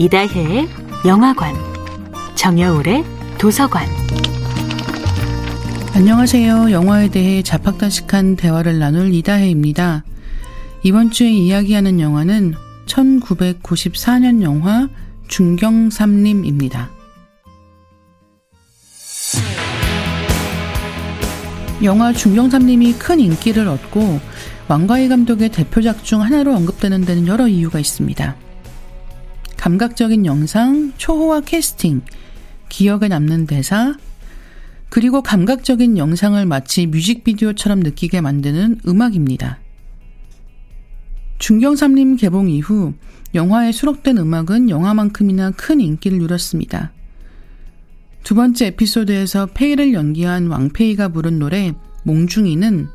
이다혜의 영화관, 정여울의 도서관. 안녕하세요. 영화에 대해 자팍다식한 대화를 나눌 이다혜입니다. 이번 주에 이야기하는 영화는 1994년 영화 중경삼림입니다. 영화 중경삼림이 큰 인기를 얻고 왕가희 감독의 대표작 중 하나로 언급되는 데는 여러 이유가 있습니다. 감각적인 영상, 초호화 캐스팅, 기억에 남는 대사, 그리고 감각적인 영상을 마치 뮤직비디오처럼 느끼게 만드는 음악입니다. 중경삼림 개봉 이후 영화에 수록된 음악은 영화만큼이나 큰 인기를 누렸습니다. 두 번째 에피소드에서 페이를 연기한 왕페이가 부른 노래 몽중이는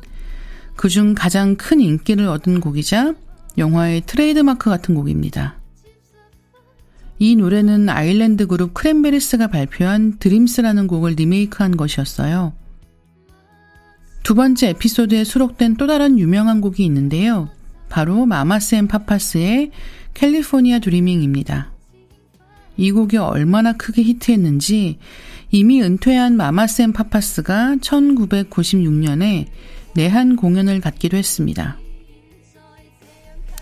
그중 가장 큰 인기를 얻은 곡이자 영화의 트레이드마크 같은 곡입니다. 이 노래는 아일랜드 그룹 크랜베리스가 발표한 Dreams라는 곡을 리메이크한 것이었어요. 두 번째 에피소드에 수록된 또 다른 유명한 곡이 있는데요. 바로 마마스 앤 파파스의 California Dreaming입니다. 이 곡이 얼마나 크게 히트했는지 이미 은퇴한 마마스 앤 파파스가 1996년에 내한 공연을 갖기도 했습니다.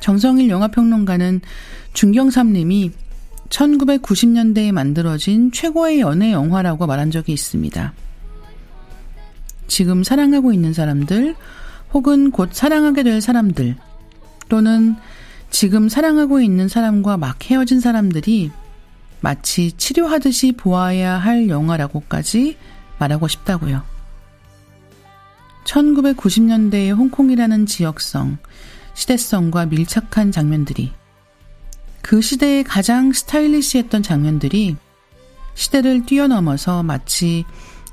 정성일 영화평론가는 중경삼님이 1990년대에 만들어진 최고의 연애 영화라고 말한 적이 있습니다. 지금 사랑하고 있는 사람들, 혹은 곧 사랑하게 될 사람들, 또는 지금 사랑하고 있는 사람과 막 헤어진 사람들이 마치 치료하듯이 보아야 할 영화라고까지 말하고 싶다고요. 1990년대의 홍콩이라는 지역성, 시대성과 밀착한 장면들이 그 시대에 가장 스타일리시했던 장면들이 시대를 뛰어넘어서 마치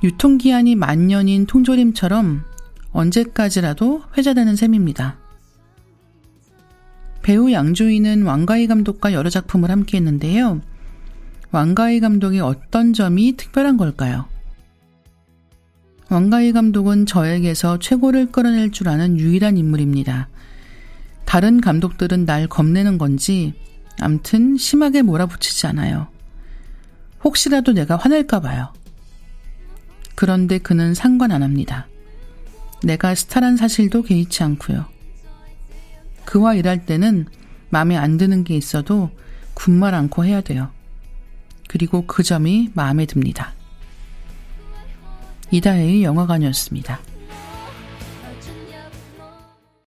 유통기한이 만년인 통조림처럼 언제까지라도 회자되는 셈입니다. 배우 양조위는 왕가희 감독과 여러 작품을 함께 했는데요. 왕가희 감독의 어떤 점이 특별한 걸까요? 왕가희 감독은 저에게서 최고를 끌어낼 줄 아는 유일한 인물입니다. 다른 감독들은 날 겁내는 건지 암튼 심하게 몰아붙이지 않아요. 혹시라도 내가 화낼까 봐요. 그런데 그는 상관 안 합니다. 내가 스타란 사실도 개의치 않고요. 그와 일할 때는 마음에 안 드는 게 있어도 군말 않고 해야 돼요. 그리고 그 점이 마음에 듭니다. 이다혜의 영화관이었습니다.